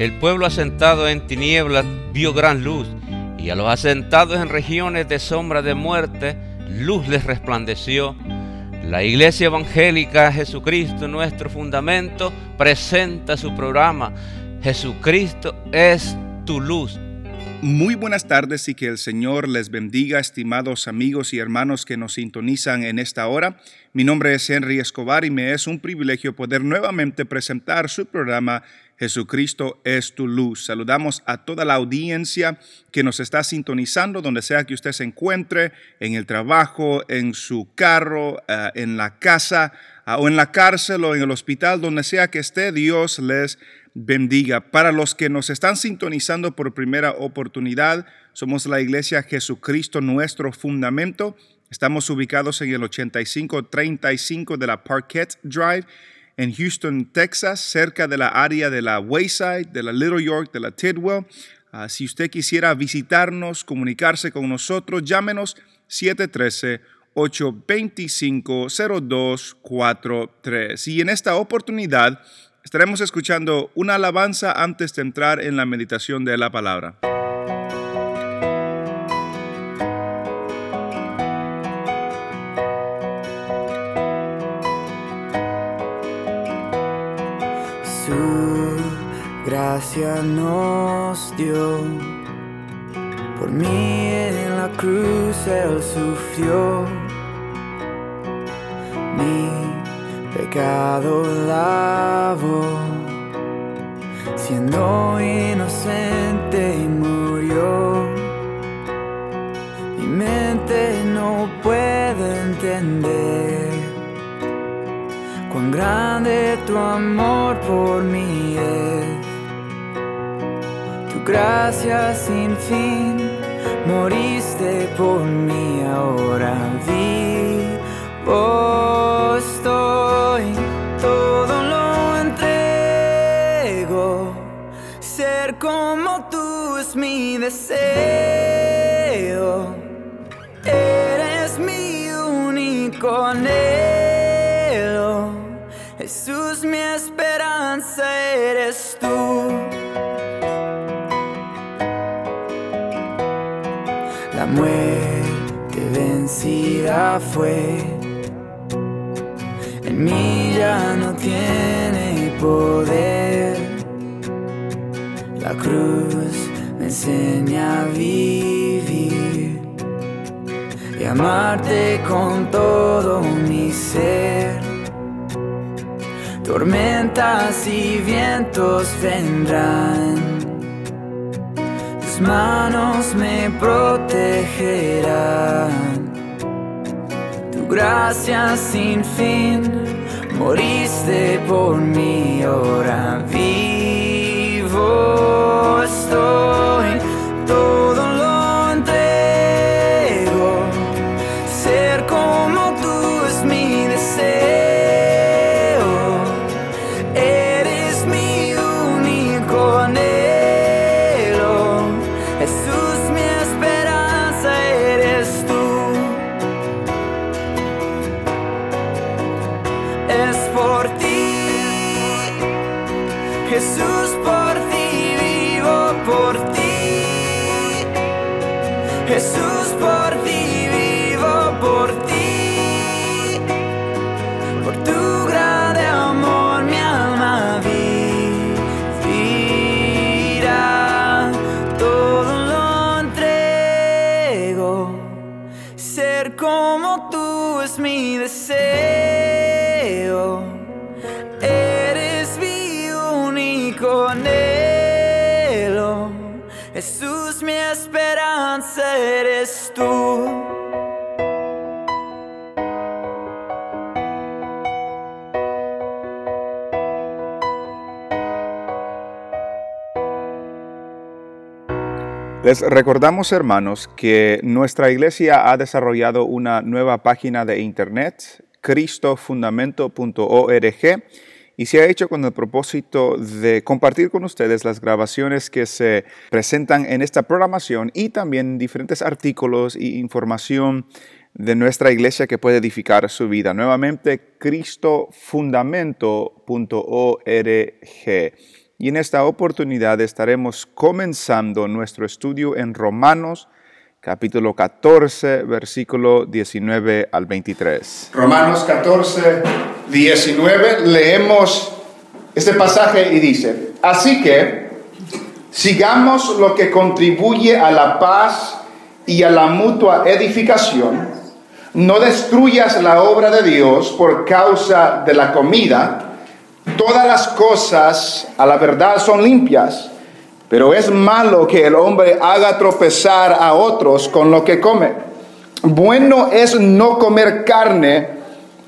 El pueblo asentado en tinieblas vio gran luz, y a los asentados en regiones de sombra de muerte, luz les resplandeció. La Iglesia Evangélica Jesucristo, nuestro fundamento, presenta su programa. Jesucristo es tu luz. Muy buenas tardes y que el Señor les bendiga, estimados amigos y hermanos que nos sintonizan en esta hora. Mi nombre es Henry Escobar y me es un privilegio poder nuevamente presentar su programa Jesucristo es tu luz. Saludamos a toda la audiencia que nos está sintonizando, donde sea que usted se encuentre, en el trabajo, en su carro, eh, en la casa, ah, o en la cárcel o en el hospital, donde sea que esté, Dios les bendiga. Para los que nos están sintonizando por primera oportunidad, somos la iglesia Jesucristo, nuestro fundamento. Estamos ubicados en el 8535 de la Parquet Drive en Houston, Texas, cerca de la área de la Wayside, de la Little York, de la Tidwell. Ah, si usted quisiera visitarnos, comunicarse con nosotros, llámenos 713-825-0243. Y en esta oportunidad estaremos escuchando una alabanza antes de entrar en la meditación de la palabra. Gracia nos dio. Por mí en la cruz Él sufrió. Mi pecado lavó. Siendo inocente murió. Mi mente no puede entender cuán grande tu amor por mí es gracia sin fin, moriste por mí, ahora vivo estoy, todo lo entrego, ser como tú es mi deseo, En mí ya no tiene poder. La cruz me enseña a vivir y amarte con todo mi ser. Tormentas y vientos vendrán manos me protegerán. Tu gracia sin fin, moriste por mí, ahora vivo estoy. Todo Jesús por ti, vivo por ti. Jesús. Les recordamos, hermanos, que nuestra iglesia ha desarrollado una nueva página de internet, cristofundamento.org, y se ha hecho con el propósito de compartir con ustedes las grabaciones que se presentan en esta programación y también diferentes artículos e información de nuestra iglesia que puede edificar su vida. Nuevamente, cristofundamento.org. y en esta oportunidad estaremos comenzando nuestro estudio en Romanos capítulo 14, versículo 19 al 23. Romanos 14, 19, leemos este pasaje y dice, así que sigamos lo que contribuye a la paz y a la mutua edificación, no destruyas la obra de Dios por causa de la comida, todas las cosas a la verdad son limpias, pero es malo que el hombre haga tropezar a otros con lo que come. Bueno es no comer carne,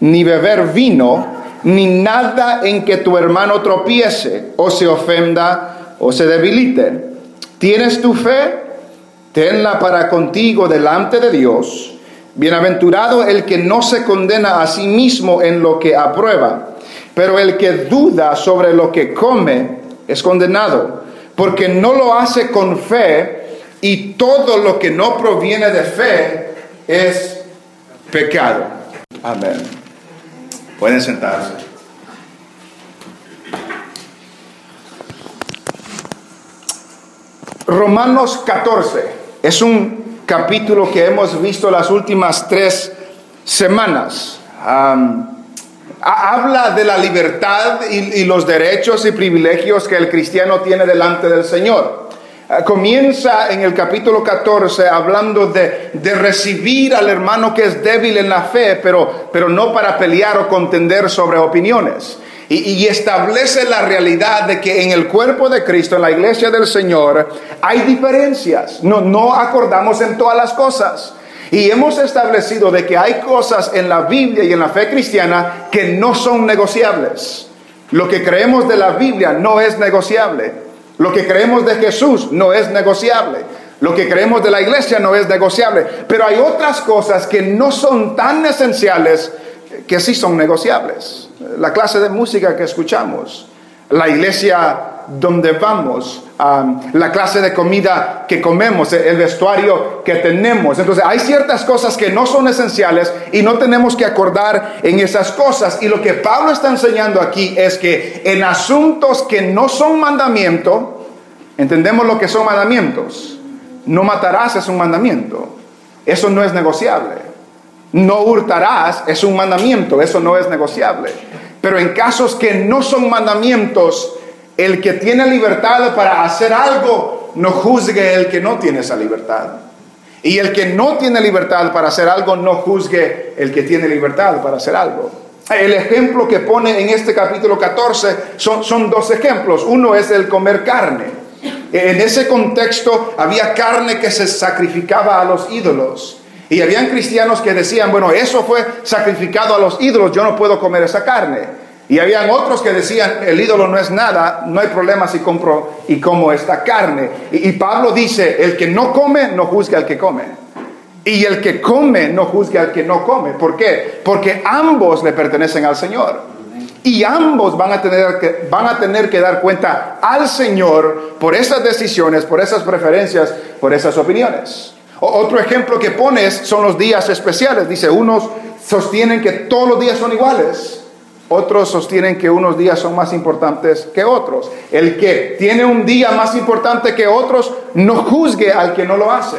ni beber vino, ni nada en que tu hermano tropiece, o se ofenda, o se debilite. ¿Tienes tu fe? Tenla para contigo delante de Dios. Bienaventurado el que no se condena a sí mismo en lo que aprueba, pero el que duda sobre lo que come es condenado, porque no lo hace con fe y todo lo que no proviene de fe es pecado. Amén. Pueden sentarse. Romanos 14 es un capítulo que hemos visto las últimas tres semanas. Habla de la libertad y, los derechos y privilegios que el cristiano tiene delante del Señor. Ah, comienza en el capítulo 14 hablando de, de, recibir al hermano que es débil en la fe, pero, pero no para pelear o contender sobre opiniones. Y, establece la realidad de que en el cuerpo de Cristo, en la iglesia del Señor, hay diferencias. No, no acordamos en todas las cosas. Y hemos establecido de que hay cosas en la Biblia y en la fe cristiana que no son negociables. Lo que creemos de la Biblia no es negociable. Lo que creemos de Jesús no es negociable. Lo que creemos de la iglesia no es negociable. Pero hay otras cosas que no son tan esenciales que sí son negociables la clase de música que escuchamos, la iglesia donde vamos, la clase de comida que comemos, el vestuario que tenemos. Entonces hay ciertas cosas que no son esenciales y no tenemos que acordar en esas cosas. Y lo que Pablo está enseñando aquí es que en asuntos que no son mandamiento, entendemos lo que son mandamientos. No matarás es un mandamiento. Eso no es negociable. No hurtarás es un mandamiento, eso no es negociable. Pero en casos que no son mandamientos, el que tiene libertad para hacer algo, no juzgue el que no tiene esa libertad. Y el que no tiene libertad para hacer algo, no juzgue el que tiene libertad para hacer algo. El ejemplo que pone en este capítulo 14 son, son dos ejemplos. Uno es el comer carne. En ese contexto había carne que se sacrificaba a los ídolos. Y habían cristianos que decían, bueno, eso fue sacrificado a los ídolos, yo no puedo comer esa carne. Y habían otros que decían, el ídolo no es nada, no hay problema si compro y como esta carne. Y, Pablo dice, el que no come, no juzgue al que come. Y el que come, no juzgue al que no come. ¿Por qué? Porque ambos le pertenecen al Señor. Y ambos van a, tener que, van a tener que dar cuenta al Señor por esas decisiones, por esas preferencias, por esas opiniones. Otro ejemplo que pones son los días especiales. Dice, unos sostienen que todos los días son iguales. Otros sostienen que unos días son más importantes que otros. El que tiene un día más importante que otros, no juzgue al que no lo hace.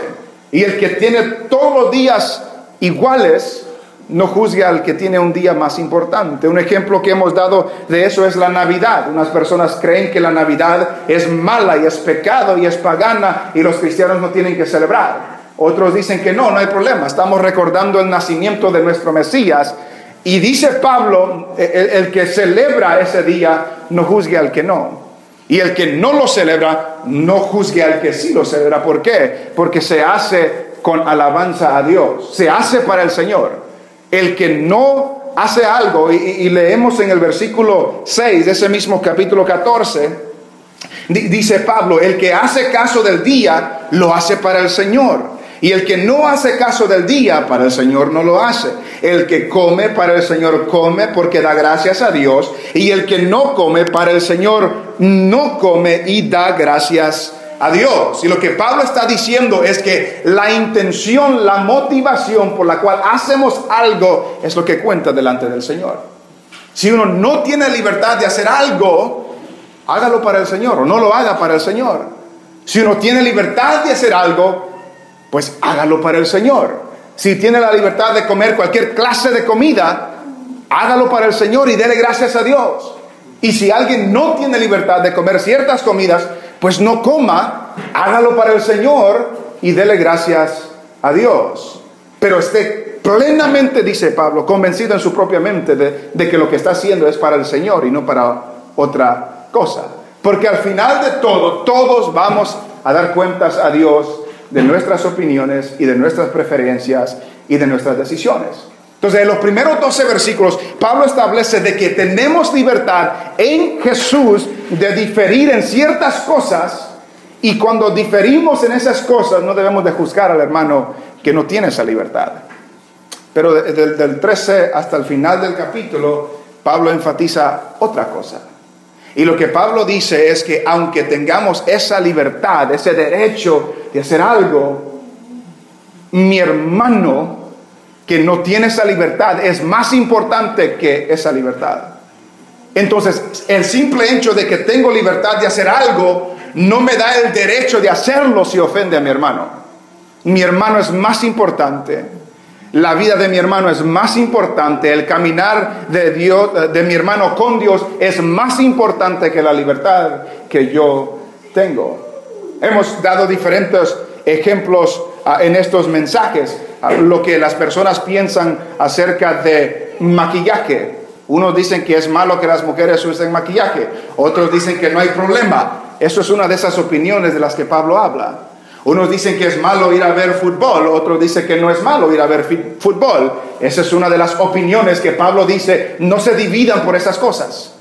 Y el que tiene todos los días iguales, no juzgue al que tiene un día más importante. Un ejemplo que hemos dado de eso es la Navidad. Unas personas creen que la Navidad es mala y es pecado y es pagana y los cristianos no tienen que celebrar. Otros dicen que no, no hay problema, estamos recordando el nacimiento de nuestro Mesías. Y dice Pablo, el, que celebra ese día, no juzgue al que no. Y el que no lo celebra, no juzgue al que sí lo celebra. ¿Por qué? Porque se hace con alabanza a Dios, se hace para el Señor. El que no hace algo, y, y leemos en el versículo 6 de ese mismo capítulo 14, Dice Pablo, el que hace caso del día, lo hace para el Señor. Y el que no hace caso del día, para el Señor no lo hace. El que come, para el Señor come porque da gracias a Dios. Y el que no come, para el Señor no come y da gracias a Dios. Y lo que Pablo está diciendo es que la intención, la motivación por la cual hacemos algo es lo que cuenta delante del Señor. Si uno no tiene libertad de hacer algo, hágalo para el Señor o no lo haga para el Señor. Si uno tiene libertad de hacer algo, pues hágalo para el Señor. Si tiene la libertad de comer cualquier clase de comida, hágalo para el Señor y dele gracias a Dios. Y si alguien no tiene libertad de comer ciertas comidas, pues no coma, hágalo para el Señor y dele gracias a Dios. Pero esté plenamente, dice Pablo, convencido en su propia mente de, de que lo que está haciendo es para el Señor y no para otra cosa. Porque al final de todo, todos vamos a dar cuentas a Dios de nuestras opiniones y de nuestras preferencias y de nuestras decisiones. Entonces, en los primeros 12 versículos, Pablo establece de que tenemos libertad en Jesús de diferir en ciertas cosas y cuando diferimos en esas cosas no debemos de juzgar al hermano que no tiene esa libertad. Pero del, del 13 hasta el final del capítulo, Pablo enfatiza otra cosa. Y lo que Pablo dice es que aunque tengamos esa libertad, ese derecho de hacer algo, mi hermano que no tiene esa libertad es más importante que esa libertad. Entonces, el simple hecho de que tengo libertad de hacer algo no me da el derecho de hacerlo si ofende a mi hermano. Mi hermano es más importante. La vida de mi hermano es más importante. El caminar de Dios, de mi hermano con Dios es más importante que la libertad que yo tengo. Hemos dado diferentes ejemplos ah, en estos mensajes, ah, lo que las personas piensan acerca de maquillaje. Unos dicen que es malo que las mujeres usen maquillaje, otros dicen que no hay problema. Eso es una de esas opiniones de las que Pablo habla. Unos dicen que es malo ir a ver fútbol, otros dicen que no es malo ir a ver fútbol. Esa es una de las opiniones que Pablo dice, no se dividan por esas cosas.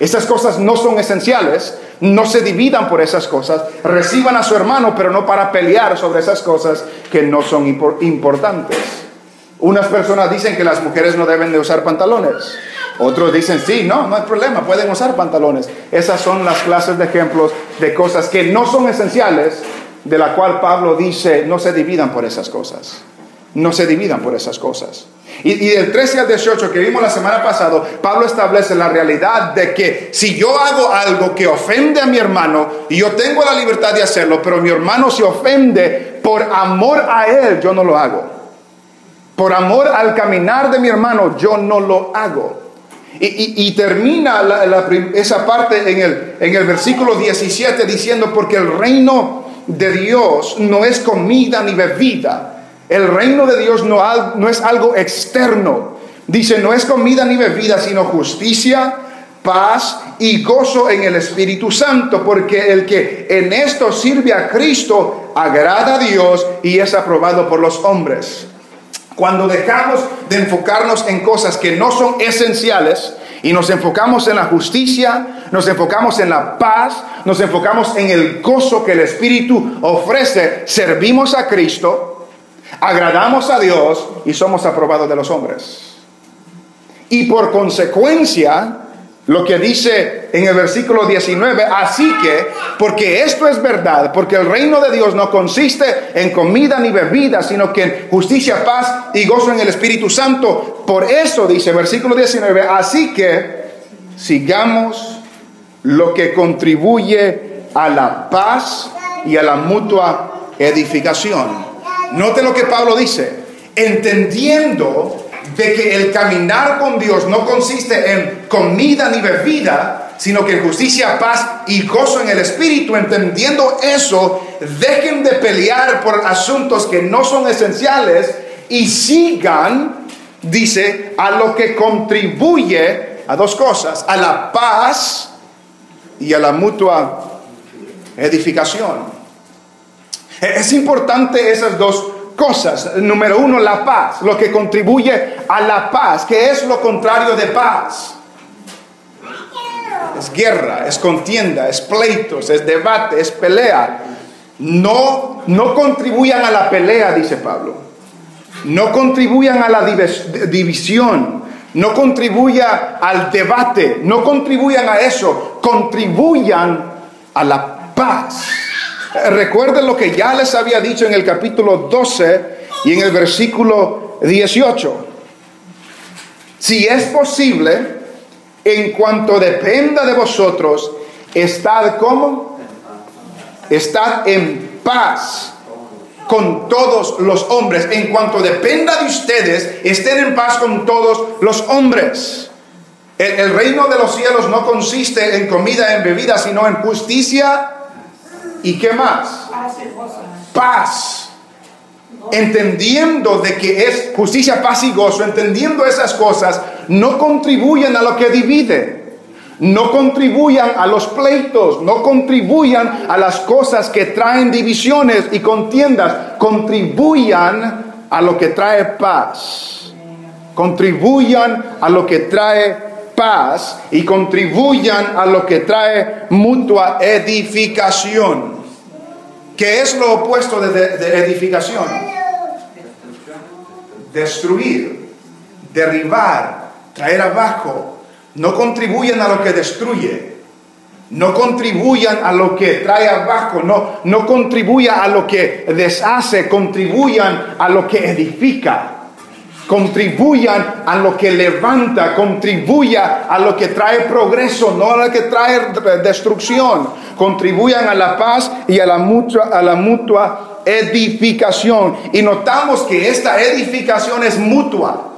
Esas cosas no son esenciales, no se dividan por esas cosas, reciban a su hermano, pero no para pelear sobre esas cosas que no son importantes. Unas personas dicen que las mujeres no deben de usar pantalones. Otros dicen, sí, no, no hay problema, pueden usar pantalones. Esas son las clases de ejemplos de cosas que no son esenciales, de la cual Pablo dice, no se dividan por esas cosas. No se dividan por esas cosas. Y, del 13 al 18 que vimos la semana pasada, Pablo establece la realidad de que si yo hago algo que ofende a mi hermano y yo tengo la libertad de hacerlo, pero mi hermano se ofende por amor a él, yo no lo hago. Por amor al caminar de mi hermano, yo no lo hago. Y, termina esa parte en el, en el versículo 17 diciendo, porque el reino de Dios no es comida ni bebida el reino de Dios no, no es algo externo. Dice, no es comida ni bebida, sino justicia, paz y gozo en el Espíritu Santo, porque el que en esto sirve a Cristo agrada a Dios y es aprobado por los hombres. Cuando dejamos de enfocarnos en cosas que no son esenciales y nos enfocamos en la justicia, nos enfocamos en la paz, nos enfocamos en el gozo que el Espíritu ofrece, servimos a Cristo, agradamos a Dios y somos aprobados de los hombres. Y por consecuencia, lo que dice en el versículo 19, así que, porque esto es verdad, porque el reino de Dios no consiste en comida ni bebida, sino que en justicia, paz y gozo en el Espíritu Santo. Por eso dice versículo 19, así que sigamos lo que contribuye a la paz y a la mutua edificación. Note lo que Pablo dice, entendiendo de que el caminar con Dios no consiste en comida ni bebida, sino que justicia, paz y gozo en el Espíritu. Entendiendo eso, dejen de pelear por asuntos que no son esenciales y sigan, dice, a lo que contribuye a dos cosas, a la paz y a la mutua edificación. Es importante esas dos cosas. Número uno, la paz, lo que contribuye a la paz. ¿Qué es lo contrario de paz? Es guerra, es contienda, es pleitos, es debate, es pelea. No, no contribuyan a la pelea, dice Pablo. No contribuyan a la división. No contribuyan al debate. No contribuyan a eso. Contribuyan a la paz. Recuerden lo que ya les había dicho en el capítulo 12 y en el versículo 18. Si es posible, en cuanto dependa de vosotros, estad como? Estad en paz con todos los hombres. En cuanto dependa de ustedes, estén en paz con todos los hombres. El, reino de los cielos no consiste en comida, en bebida, sino en justicia y qué más? Paz. Entendiendo de que es justicia, paz y gozo, entendiendo esas cosas, no contribuyen a lo que divide no contribuyan a los pleitos, no contribuyan a las cosas que traen divisiones y contiendas, contribuyan a lo que trae paz. Contribuyan a lo que trae paz y contribuyan a lo que trae mutua edificación. ¿Qué es lo opuesto de, de edificación? Destruir, derribar, traer abajo, no contribuyan a lo que destruye, no contribuyan a lo que trae abajo, no, no a lo que deshace, contribuyan a lo que edifica, contribuyan a lo que levanta, contribuyan a lo que trae progreso, no a lo que trae destrucción, contribuyan a la paz y a la mutua, a la mutua edificación. Y notamos que esta edificación es mutua.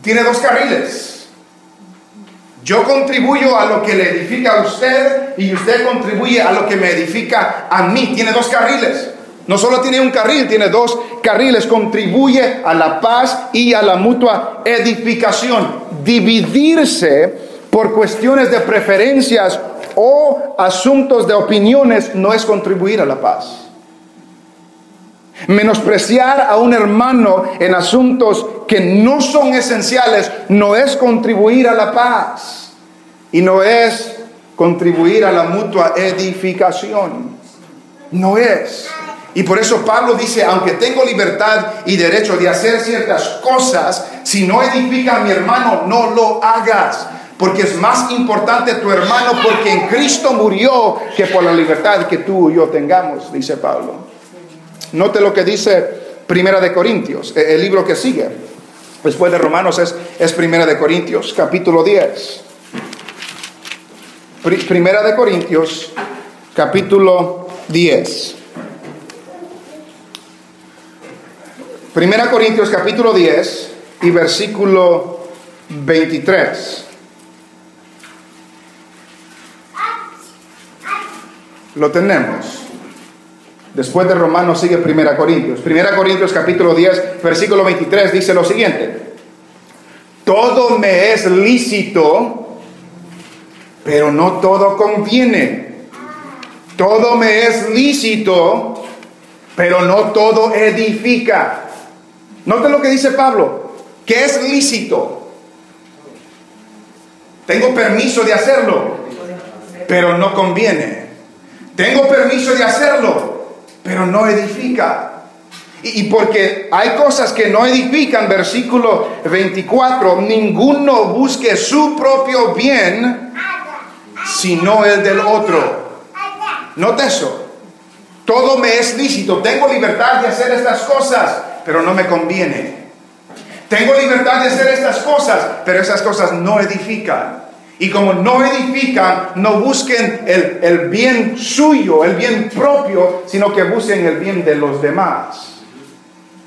Tiene dos carriles. Yo contribuyo a lo que le edifica a usted y usted contribuye a lo que me edifica a mí. Tiene dos carriles. No solo tiene un carril, tiene dos carriles. Contribuye a la paz y a la mutua edificación. Dividirse por cuestiones de preferencias o asuntos de opiniones no es contribuir a la paz. Menospreciar a un hermano en asuntos que no son esenciales no es contribuir a la paz y no es contribuir a la mutua edificación. No es. Y por eso Pablo dice, aunque tengo libertad y derecho de hacer ciertas cosas, si no edifica a mi hermano, no lo hagas. Porque es más importante tu hermano porque en Cristo murió que por la libertad que tú y yo tengamos, dice Pablo. Note lo que dice Primera de Corintios, e, el libro que sigue. Después de Romanos es, es Primera de Corintios, capítulo 10. Primera de Corintios, capítulo 10. Primera Corintios, capítulo 10 y versículo 23. Lo tenemos. Después de Romanos sigue Primera Corintios. Primera Corintios capítulo 10, versículo 23 dice lo siguiente. Todo me es lícito, pero no todo conviene. Todo me es lícito, pero no todo edifica. Note lo que dice Pablo, que es lícito. Tengo permiso de hacerlo, pero no conviene. Tengo permiso de hacerlo, pero no edifica. Y, porque hay cosas que no edifican, versículo 24, ninguno busque su propio bien, sino el del otro. Note eso. Todo me es lícito, tengo libertad de hacer estas cosas, pero no me conviene. Tengo libertad de hacer estas cosas, pero esas cosas no edifican. Y como no edifican, no busquen el, bien suyo, el bien propio, sino que busquen el bien de los demás.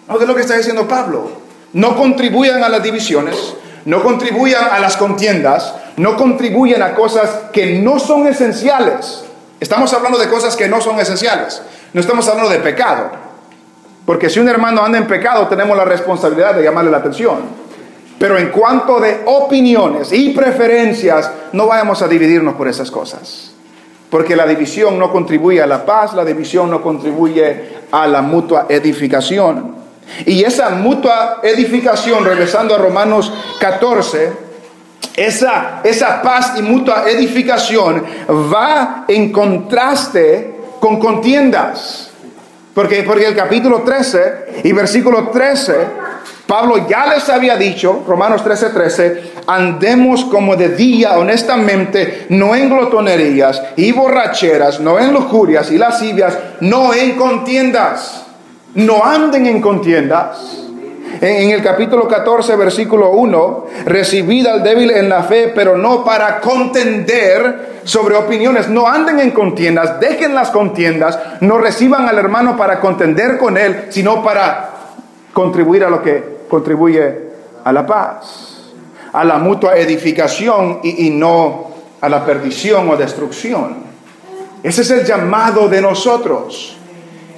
No de lo que está diciendo Pablo. No contribuyan a las divisiones, no contribuyan a las contiendas, no contribuyen a cosas que no son esenciales. Estamos hablando de cosas que no son esenciales. No estamos hablando de pecado. Porque si un hermano anda en pecado, tenemos la responsabilidad de llamarle la atención. Pero en cuanto de opiniones y preferencias, no vayamos a dividirnos por esas cosas. Porque la división no contribuye a la paz, la división no contribuye a la mutua edificación. Y esa mutua edificación, regresando a Romanos 14, esa, esa paz y mutua edificación va en contraste con contiendas. Porque, porque el capítulo 13 y versículo 13 Pablo ya les había dicho, Romanos 13:13, 13, andemos como de día honestamente, no en glotonerías y borracheras, no en lujurias y lascivias, no en contiendas. No anden en contiendas, En, el capítulo 14, versículo 1, recibid al débil en la fe, pero no para contender sobre opiniones. No anden en contiendas, dejen las contiendas, no reciban al hermano para contender con él, sino para contribuir a lo que contribuye a la paz, a la mutua edificación y, y no a la perdición o destrucción. Ese es el llamado de nosotros.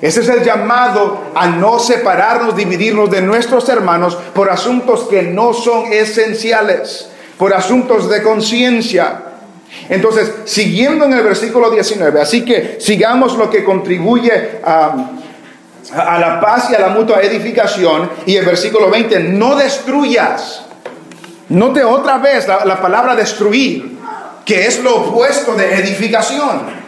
Ese es el llamado a no separarnos, dividirnos de nuestros hermanos por asuntos que no son esenciales, por asuntos de conciencia. Entonces, siguiendo en el versículo 19, así que sigamos lo que contribuye a, la paz y a la mutua edificación. Y el versículo 20, no destruyas. Note otra vez la, la palabra destruir, que es lo opuesto de edificación.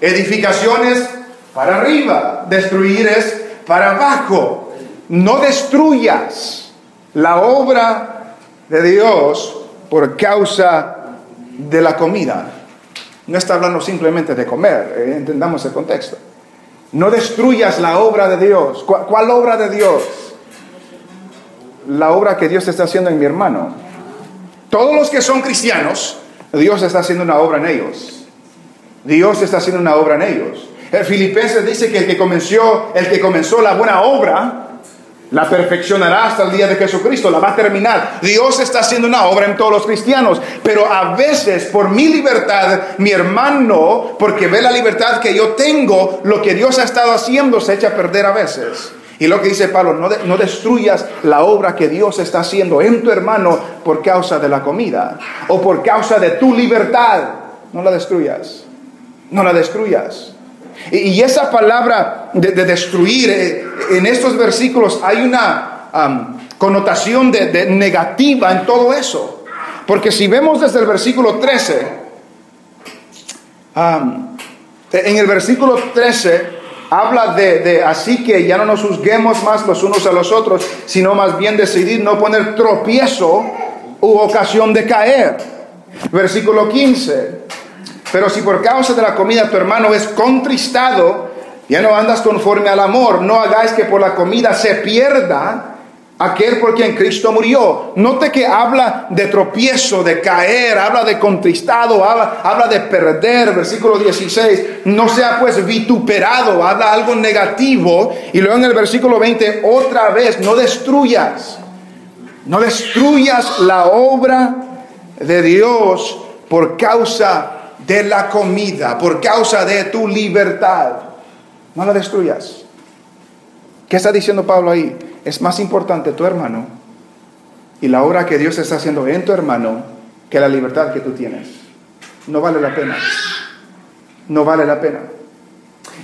Edificación es para arriba, destruir es para abajo. No destruyas la obra de Dios por causa de la comida. No está hablando simplemente de comer, eh, entendamos el contexto. No destruyas la obra de Dios. ¿Cuál, ¿Cuál, obra de Dios? La obra que Dios está haciendo en mi hermano. Todos los que son cristianos, Dios está haciendo una obra en ellos. Dios está haciendo una obra en ellos. El Filipenses dice que el que comenzó, el que comenzó la buena obra, la perfeccionará hasta el día de Jesucristo, la va a terminar. Dios está haciendo una obra en todos los cristianos, pero a veces por mi libertad, mi hermano, porque ve la libertad que yo tengo, lo que Dios ha estado haciendo se echa a perder a veces. Y lo que dice Pablo, no, no destruyas la obra que Dios está haciendo en tu hermano por causa de la comida o por causa de tu libertad. No la destruyas, no la destruyas. Y esa palabra de, de destruir, eh, en estos versículos hay una connotación de, negativa en todo eso. Porque si vemos desde el versículo 13, um, en el versículo 13 habla de, de, así que ya no nos juzguemos más los unos a los otros, sino más bien decidir no poner tropiezo u ocasión de caer. Versículo 15. Pero si por causa de la comida tu hermano es contristado, ya no andas conforme al amor, no hagáis que por la comida se pierda aquel por quien Cristo murió. Note que habla de tropiezo, de caer, habla de contristado, habla, habla de perder, versículo 16, no sea pues vituperado, habla algo negativo. Y luego en el versículo 20, otra vez, no destruyas, no destruyas la obra de Dios por causa de la comida, por causa de tu libertad. No la destruyas. ¿Qué está diciendo Pablo ahí? Es más importante tu hermano y la obra que Dios está haciendo en tu hermano que la libertad que tú tienes. No vale la pena. No vale la pena.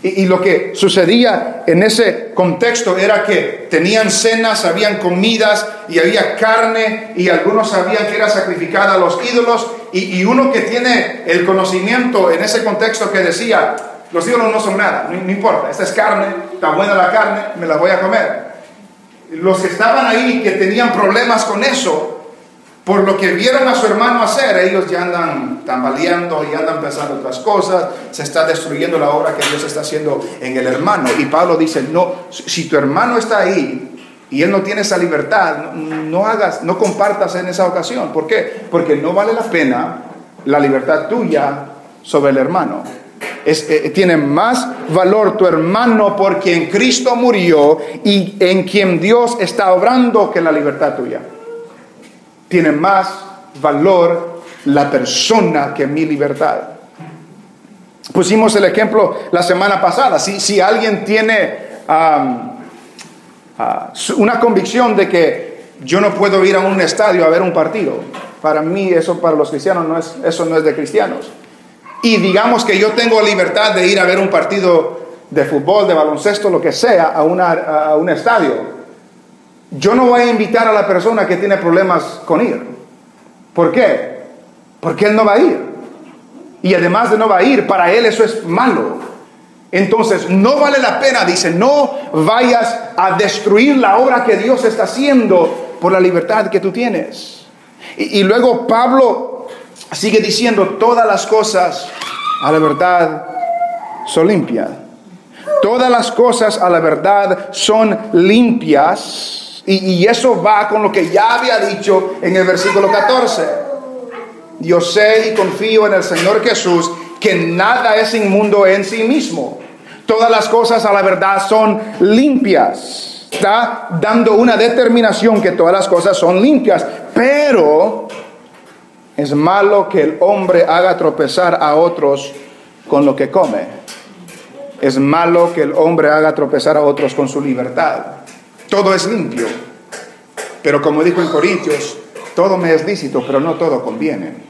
Y, y, lo que sucedía en ese contexto era que tenían cenas, habían comidas y había carne y algunos sabían que era sacrificada a los ídolos y, uno que tiene el conocimiento en ese contexto que decía, los ídolos no son nada, no, no importa, esta es carne, está buena la carne, me la voy a comer. Los que estaban ahí que tenían problemas con eso, por lo que vieron a su hermano hacer, ellos ya andan tambaleando y andan pensando otras cosas, se está destruyendo la obra que Dios está haciendo en el hermano. Y Pablo dice, no, si tu hermano está ahí y él no tiene esa libertad, no, hagas, no compartas en esa ocasión. ¿Por qué? Porque no vale la pena la libertad tuya sobre el hermano. Es, eh, tiene más valor tu hermano por quien Cristo murió y en quien Dios está obrando que la libertad tuya tiene más valor la persona que mi libertad. Pusimos el ejemplo la semana pasada. Si, si alguien tiene uh, una convicción de que yo no puedo ir a un estadio a ver un partido, para mí eso para los cristianos no es, eso no es de cristianos. Y digamos que yo tengo libertad de ir a ver un partido de fútbol, de baloncesto, lo que sea, a, una, a un estadio yo no voy a invitar a la persona que tiene problemas con ir. ¿Por qué? Porque él no va a ir. Y además de no va a ir, para él eso es malo. Entonces, no vale la pena, dice, no vayas a destruir la obra que Dios está haciendo por la libertad que tú tienes. Y, luego Pablo sigue diciendo, todas las cosas a la verdad son limpias. Todas las cosas a la verdad son limpias Y, y eso va con lo que ya había dicho en el versículo 14. Yo sé y confío en el Señor Jesús que nada es inmundo en sí mismo. Todas las cosas a la verdad son limpias. Está dando una determinación que todas las cosas son limpias. Pero es malo que el hombre haga tropezar a otros con lo que come. Es malo que el hombre haga tropezar a otros con su libertad. Todo es limpio. Pero como dijo en Corintios, todo me es lícito, pero no todo conviene.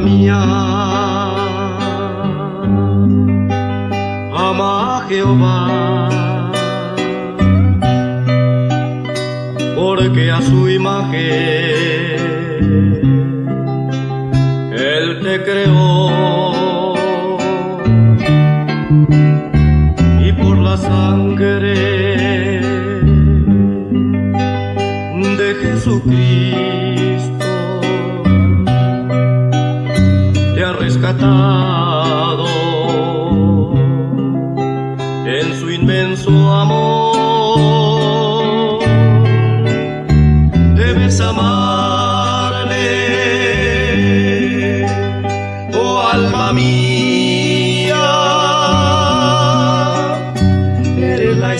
Mía. Ama a Jehová, porque a su imagen Él te creó.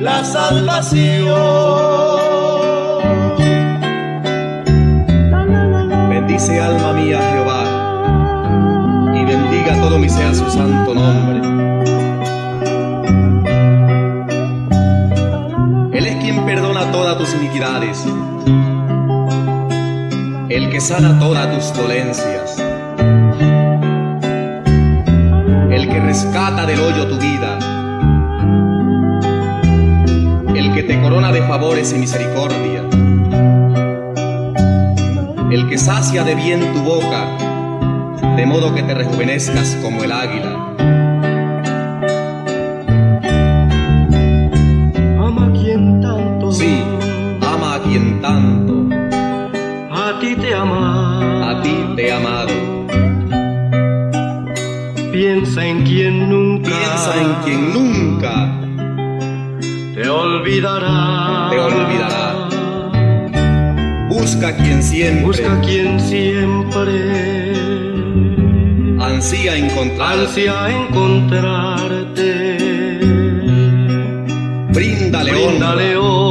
la salvación. Bendice alma mía Jehová bendiga todo mi sea su santo nombre. Él es quien perdona todas tus iniquidades, el que sana todas tus dolencias, rescata del hoyo tu vida, el que te corona de favores y misericordia, el que sacia de bien tu boca, de modo que te rejuvenezcas como el águila. Piensa en quien nunca. Piensa en quien nunca. Te olvidará. Te olvidará. Busca quien siempre. Busca quien siempre ansía encontrar, ansía encontrarte. Bríndale, Bríndale honra. honra.